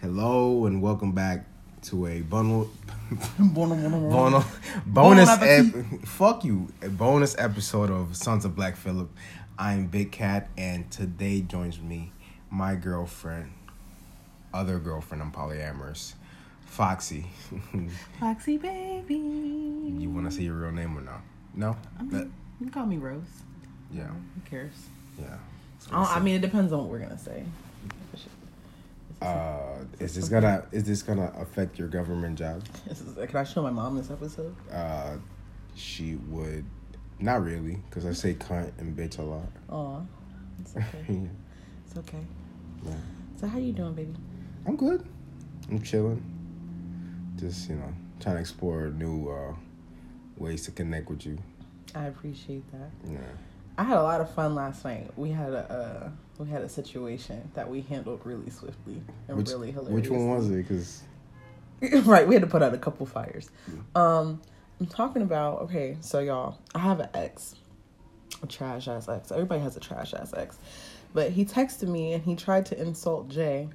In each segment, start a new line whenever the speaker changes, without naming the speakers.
Hello and welcome back to a bundle,
Bono, bono, bono.
bono, bonus.
Bon
ep- fuck you, a bonus episode of Sons of Black Phillip. I'm Big Cat, and today joins me my girlfriend, other girlfriend. I'm polyamorous, Foxy.
Foxy baby.
you want to say your real name or not? No. That-
You can call me Rose.
yeah,
Who cares?
yeah.
Oh, I mean, it depends on what we're gonna say.
Uh, is this gonna is this gonna affect your government job?
Is, can I show my mom this episode?
Uh, she would, not really, because I say cunt and bitch a lot.
Aw, it's okay. It's okay.
Yeah.
So how you doing, baby?
I'm good. I'm chilling. Just you know, trying to explore new uh, ways to connect with you.
I appreciate that.
Yeah.
I had a lot of fun last night. We had a uh, we had a situation that we handled really swiftly and
Which,
really hilarious.
which one was it? Because
right, we had to put out a couple fires. Um, I'm talking about okay, so y'all, I have an ex, a trash ass ex. Everybody has a trash ass ex, but he texted me and he tried to insult Jay,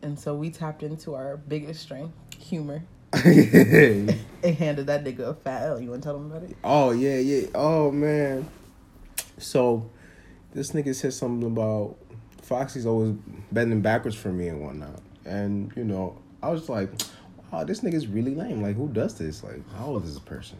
and so we tapped into our biggest strength, humor, and handed that nigga a fat L. You want to tell him about it?
oh yeah, yeah. Oh man. So, this nigga said something about Foxy's always bending backwards for me and whatnot, and you know, I was like, oh, this nigga's really lame. Like, who does this? Like, how old is this person?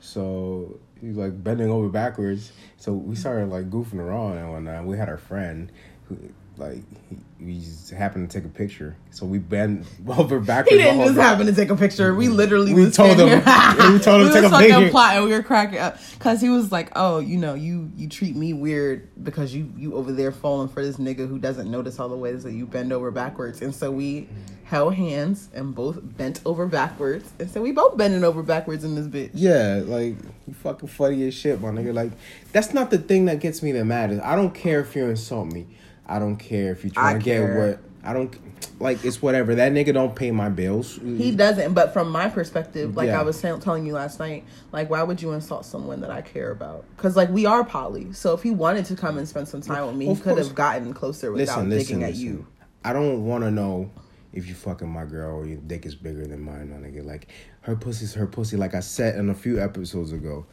So he's like bending over backwards. So we started like goofing around and whatnot. We had our friend who like he, we just happened to take a picture. So we bent over backwards.
He didn't just happen to take a picture. We literally
We told him- we told him to take
was
a picture.
plotting. We were cracking up because he was like, "Oh, you know, you you treat me weird because you you over there falling for this nigga who doesn't notice all the ways that you bend over backwards." And so we held hands and both bent over backwards, and so we both bending over backwards in this bitch.
Yeah, like you fucking funny as shit, my nigga. Like that's not the thing that gets me that mad. Is I don't care if you insult me. I don't care if you try
I
to get what I don't like. It's whatever. That nigga don't pay my bills.
He doesn't, but from my perspective, like
Yeah.
I was saying, telling you last night, like why would you insult someone that I care about? Because like we are poly, so if he wanted to come and spend some time with me,
Of
he could have gotten closer without
listen, listen,
digging at
listen.
you.
I don't want to know if you fucking my girl or your dick is bigger than mine, my nigga. Like her pussy's her pussy. Like I said in a few episodes ago,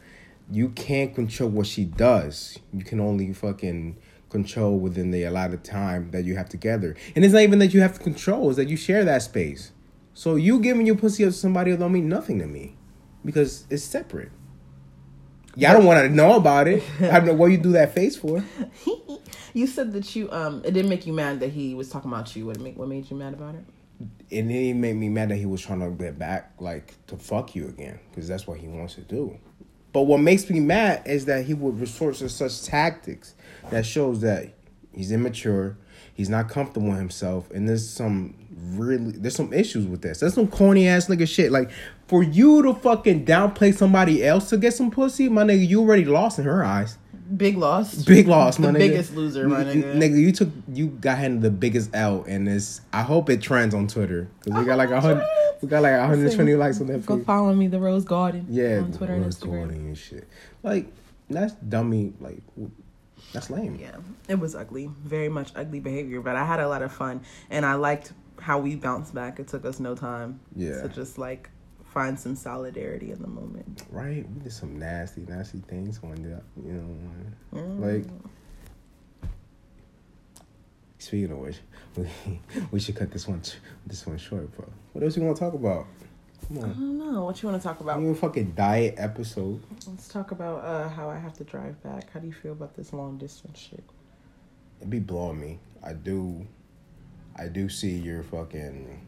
you can't control what she does. You can only fucking control within the allotted time that you have together. And it's not even that you have to control; it's that you share that space. So you giving your pussy up to somebody don't mean nothing to me, because it's separate. Yeah, I don't want to know about it. I don't know what you do that face for.
you said that you um it didn't make you mad that he was talking about you. What make what made you mad about it?
and then he made me mad that he was trying to get back, like to fuck you again, because that's what he wants to do. But what makes me mad is that he would resort to such tactics that shows that he's immature, he's not comfortable with himself, and there's some really there's some issues with this. That's some corny ass nigga shit. Like for you to fucking downplay somebody else to get some pussy, my nigga, you already lost in her eyes.
Big loss.
Big loss, my
the
nigga.
biggest loser, my nigga.
Nigga, you took you got handed the biggest L, and this. I hope it trends on Twitter because we got like a hundred. We got like 120 likes on that.
Go follow me, the Rose Garden.
Yeah,
on Twitter and
Rose
Instagram.
Garden and shit. Like that's dummy. Like that's lame.
Yeah, it was ugly, very much ugly behavior, but I had a lot of fun, and I liked how we bounced back. It took us no time.
Yeah.
To just like find some solidarity in the moment.
Right? We did some nasty, nasty things one day. You know,
Mm.
like. Speaking of which, we, we should cut this one this one short, bro. What else you want to talk about? Come
I don't know what you want to talk about.
You a fucking diet episode.
Let's talk about uh, how I have to drive back. How do you feel about this long distance shit?
it be blowing me. I do, I do see your fucking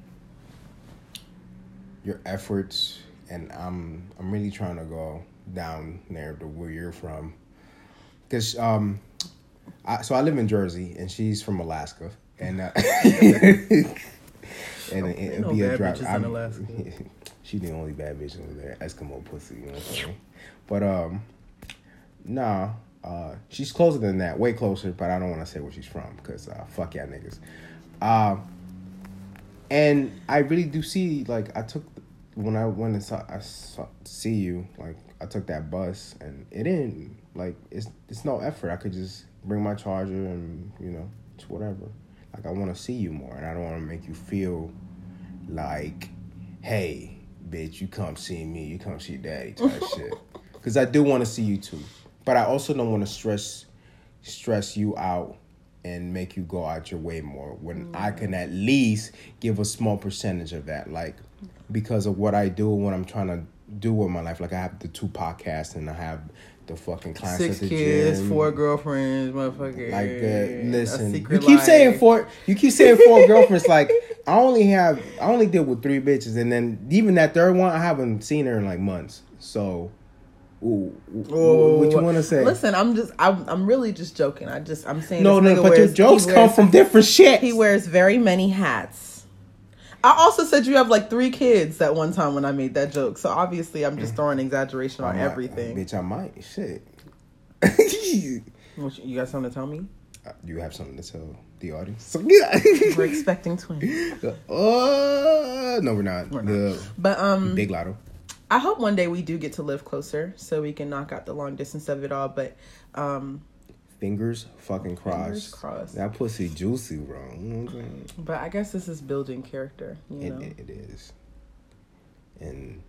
your efforts, and I'm I'm really trying to go down there to where you're from, because um, I, so I live in Jersey, and she's from Alaska, and uh, and it, it'd
no
be a
bitches in Alaska.
she the only bad bitch over there, Eskimo pussy. You know what I'm saying? But um, nah. Uh, she's closer than that, way closer. But I don't want to say where she's from because uh, fuck y'all niggas. Um, and I really do see like I took when I went and saw I saw see you like I took that bus and it didn't like it's it's no effort. I could just bring my charger and you know it's whatever. Like I want to see you more, and I don't want to make you feel like, hey, bitch, you come see me, you come see daddy type shit. Because I do want to see you too, but I also don't want to stress stress you out and make you go out your way more when mm. I can at least give a small percentage of that, like because of what I do what I'm trying to do with my life. Like I have the two podcasts and I have the fucking clients
Six
at the
kids,
gym.
four girlfriends, motherfucker.
Like that. Listen, you keep
life.
saying four. You keep saying four girlfriends. Like I only have, I only deal with three bitches, and then even that third one, I haven't seen her in like months. So, ooh,
Oh,
what you want to say?
Listen, I'm just, I'm, I'm really just joking. I just, I'm saying.
no, no, but your jokes
he
come from different shit.
He wears very many hats. I also said you have like three kids that one time when I made that joke. So obviously, I'm just throwing exaggeration on everything.
bitch. I might shit.
What, you got something to tell me?
you have something to tell the audience?
We're expecting twins.
Oh no, we're not.
We're
The
But um,
big lotto.
I hope one day we do get to live closer so we can knock out the long distance of it all. But um,
Fingers fucking crossed.
Fingers crossed.
That pussy juicy, bro. You know what I'm saying?
but I guess this is building character, you
It,
know.
it, it is. And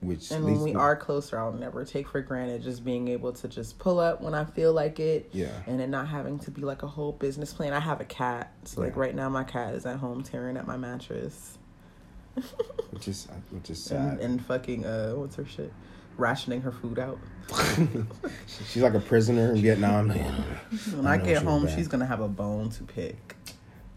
which
and when we
me-
are closer, I'll never take for granted just being able to just pull up when I feel like it.
Yeah.
And it not having to be like a whole business plan. I have a cat. So like right now my cat is at home tearing at my mattress.
which is which is
And,
sad.
and fucking uh what's her shit? Rationing her food out.
She's like a prisoner in Vietnam.
When
I
I, get home, she's gonna have a bone to pick.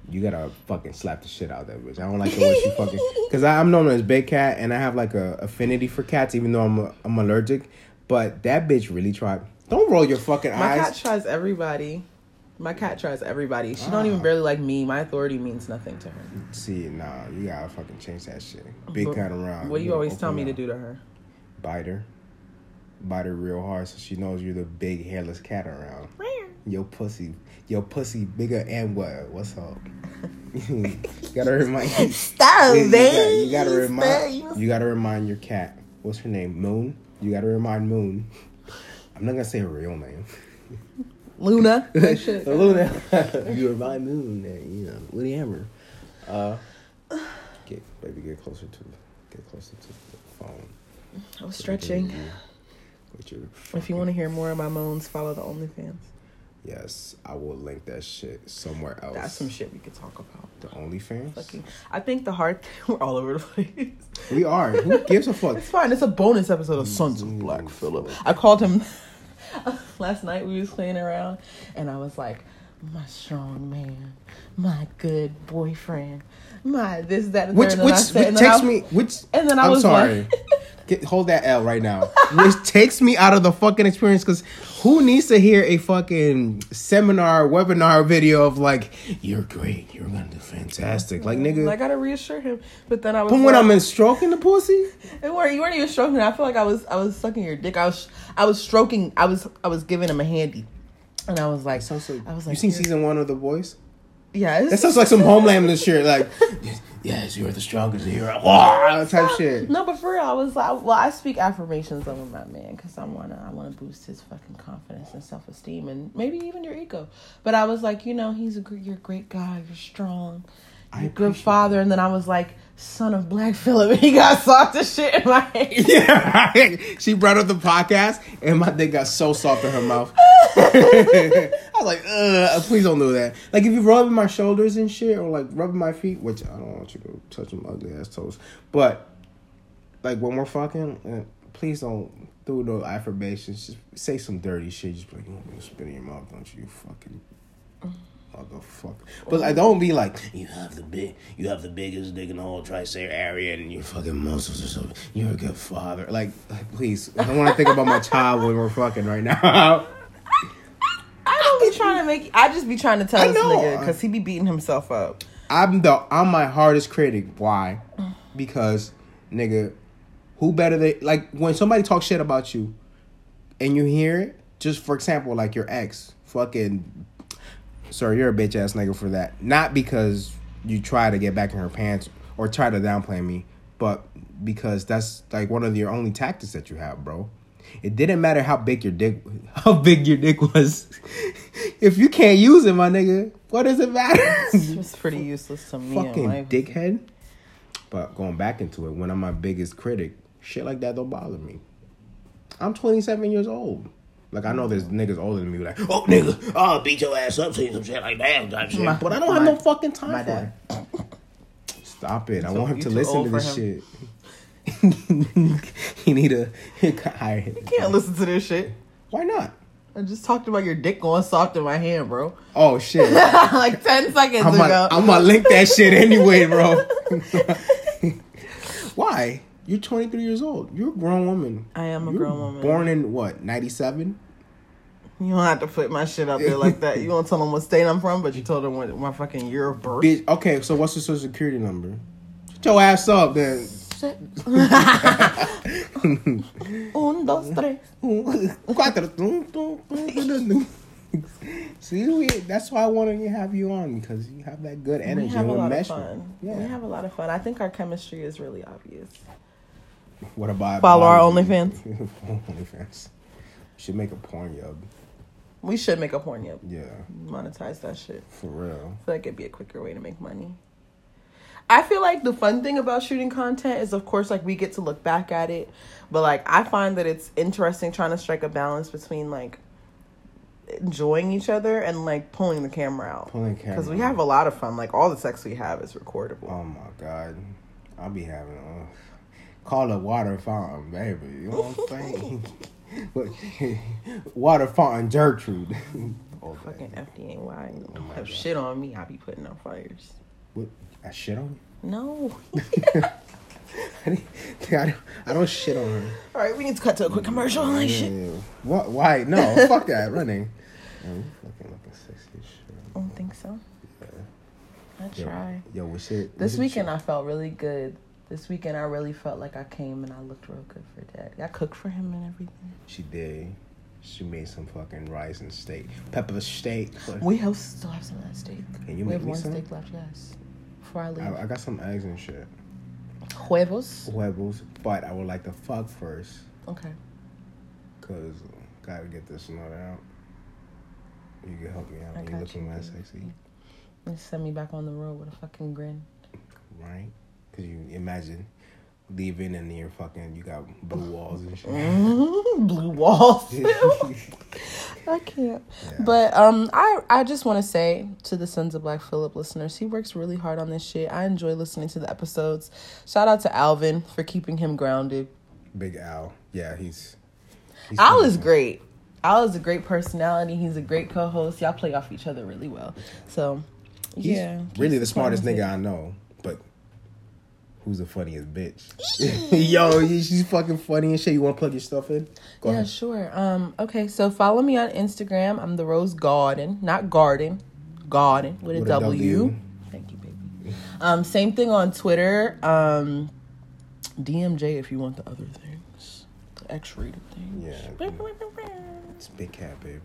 You gotta fucking slap the shit out of that bitch. I don't like the way she fucking. Because I'm known as big cat, and I have like a affinity for cats, even though I'm I'm allergic. But that bitch really tried. Don't roll your fucking
My
eyes.
My cat tries everybody. My cat tries everybody. She don't even
Ah.
barely like me. My authority means nothing to her.
See, nah, you gotta fucking change that shit. Big
What-
cat around.
What do you
gotta
always tell me to do to her?
Bite her. Bite her real hard so she knows you're the big hairless cat around. Your pussy, your pussy bigger and what? What's up? you gotta remind.
Stop,
you,
babe.
you gotta remind.
Stop.
You gotta remind your cat. What's her name? Moon. You gotta remind Moon. I'm not gonna say her real name.
Luna.
Luna. you remind Moon that you know Woody Hammer. Uh, get baby, get closer to, get closer to the phone.
I was stretching.
With your
If you want to hear more of my moans, follow the OnlyFans.
Yes, I will link that shit somewhere else.
That's some shit we could talk about.
The OnlyFans.
Fucking, I think the hard we're all over the place.
We are. Who gives a fuck?
It's fine. It's a bonus episode of Sons of mm, Black mm, Phillip. Mm. I called him last night. We was playing around, and I was like, "My strong man, my good boyfriend, my this that." And
Which
third," and
which, which
and then
takes
I-
me which
and then I
I'm
was
sorry.
like-
Get, hold that L right now. Which takes me out of the fucking experience because who needs to hear a fucking seminar, webinar video of like, you're great, you're gonna do fantastic. Like, nigga,
I gotta reassure him, but then I was.
but when
like,
I'm in stroking the pussy,
And you weren't even stroking. I feel like I was I was sucking your dick. I was I was stroking. I was I was giving him a handy, and I was like,
so like,
I was like,
you
seen
season one of The Voice?
It's-
That sounds like some Homeland shit. Like, yes, you're the strongest hero. Wow, type shit.
No, but for real, I was like, well, I speak affirmations over my man because I wanna, I wanna boost his fucking confidence and self esteem and maybe even your ego. But I was like, you know, he's a you're a great guy, you're strong,
I
you're a good father. And then I was like, son of Black Phillip, and he got soft as shit in my head.
Yeah, right. She brought up the podcast, and my dick got so soft in her mouth. I was like, Ugh, please don't do that. Like, if you rubbing my shoulders and shit, or like rubbing my feet, which I don't want you to touch them ugly ass toes, but like when we're fucking, uh, please don't do no affirmations. Just say some dirty shit. Just like, you want me to spit in your mouth, don't you? You fucking motherfucker. But like, don't be like, you have the big, you have the biggest dick in the whole tri-state area, and your fucking muscles or something. You're a good father. Like, like please, I don't want to think about my child when we're fucking right now.
I don't be trying to make. I just be trying to tell
I
this
know.
nigga because he be beating himself up.
I'm the I'm my hardest critic. Why? Because nigga, who better than like when somebody talks shit about you, and you hear it. Just for example, like your ex, fucking. Sorry, you're a bitch ass nigga for that. Not because you try to get back in her pants or try to downplay me, but because that's like one of your only tactics that you have, bro. It didn't matter how big your dick, how big your dick was. If you can't use it, my nigga, what does it matter?
It's pretty useless to me.
Fucking
life.
dickhead. But going back into it, when I'm my biggest critic, shit like that don't bother me. I'm 27 years old. Like I know there's niggas older than me like, oh nigga, I'll beat your ass up, say some shit like that, type shit.
My-
but I don't have no fucking time
my
for
dad.
it. Stop it! I want him to listen to this
for
shit. he need a. I
Can't listen to this shit.
Why not?
I just talked about your dick going soft in my hand, bro.
Oh shit!
like ten seconds
I'm
ago.
gonna, I'm gonna link that shit anyway, bro. Why? You're 23 years old. You're a grown woman.
I am a
You
grown woman.
Born in what? 97?
You don't have to put my shit out there like that. You won't tell them what state I'm from, but you told them what my fucking year of birth.
Bitch. Okay, so what's your social security number? Shut your ass up then.
Un, dos, tres.
Cuatro. See, we, that's why I wanted to have you on because you have that good energy.
We have a lot of fun.
Yeah.
We have a lot of fun. I think our chemistry is really obvious.
What about
Follow our OnlyFans.
OnlyFans. Should make a porn yub.
We should make a porn yep.
Yeah,
Monetize that shit.
for real.
I feel like it'd be a quicker way to make money. I feel like the fun thing about shooting content is, of course, like we get to look back at it, but like I find that it's interesting trying to strike a balance between like enjoying each other and like pulling the camera out
Pulling camera.
because we have a lot of fun. Like all the sex we have is recordable.
Oh my god, I'll be having a call it water fountain, baby. You know what I'm saying? Water fountain Gertrude. oh,
Fucking FDNY
Oh my
have
God.
shit on me. I'll be putting out fires.
What? I shit on you? No. I don't, I don't shit on her.
All right, we need to cut to a quick commercial. Like shit.
Yeah. What? Why? No, fuck that. Running. Yeah, you fucking looking sexy shit.
I don't think so. I
Yo,
try.
Yo, what shit?
This
what
weekend I felt really good. This weekend I really felt like I came and I looked real good for dad. I cooked for him and everything.
She did. She made some fucking rice and steak, pepper steak.
We have still have some of that steak.
Can you
we
make
have one
some?
steak left, yes. Before I leave.
I, I got some eggs and shit.
Huevos.
Huevos, but I would like to fuck first.
Okay.
Cause gotta get this nut out. You can help me out.
I
You looking
you, baby.
sexy,
Just send me back on the road with a fucking grin.
right? Cause you imagine leaving and you're fucking you got blue walls and shit.
Blue walls. I can't. But um, I I just want to say to the Sons of Black Phillip listeners, he works really hard on this shit. I enjoy listening to the episodes. Shout out to Alvin for keeping him grounded.
Big Al, yeah, he's. he's
Al is great. Al is a great personality. He's a great co-host. Y'all play off each other really well. So,
He's
yeah,
really the smartest nigga. I know. Who's the funniest bitch? Yo, she's fucking funny and shit. You want to plug your stuff in? Go
yeah,
ahead.
sure. Um, okay, so follow me on Instagram. I'm the Rose Garden, not Garden, Garden with a
With a
W.
W.
Thank you, baby. Um, same thing on Twitter. Um, DMJ if you want the other things, the X-rated things.
Yeah. It's big cat, babe.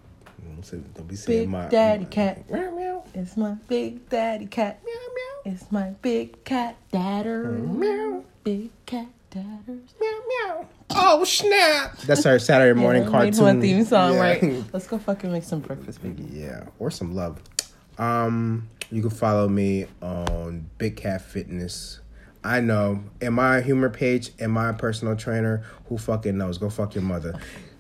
Don't, be saying my
Big
my
daddy
my-
cat.
Meow, meow,
It's my big daddy cat.
meow, meow,
It's my big cat dadder.
meow,
Big cat dadders.
meow, meow. Oh snap! That's our Saturday morning
yeah,
cartoon.
Made my theme song,
Yeah.
right? Let's go fucking make some breakfast, baby.
Yeah, or some love. Um, you can follow me on Big Cat Fitness. I know. Am I a humor page? Am I a personal trainer? Who fucking knows? Go fuck your mother.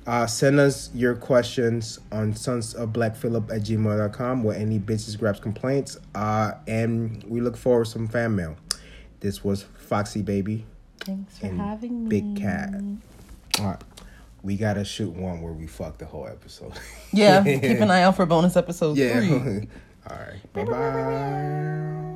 Uh, send us your questions on sons of black philip at gmail.com with any bitches grabs complaints. Uh, and we look forward to some fan mail. This was Foxy Baby
Thanks for having me.
Big Cat. All right. We gotta shoot one where we fuck the whole episode.
Yeah, keep an eye out for bonus episode
Yeah.
three.
All right. Bye bye.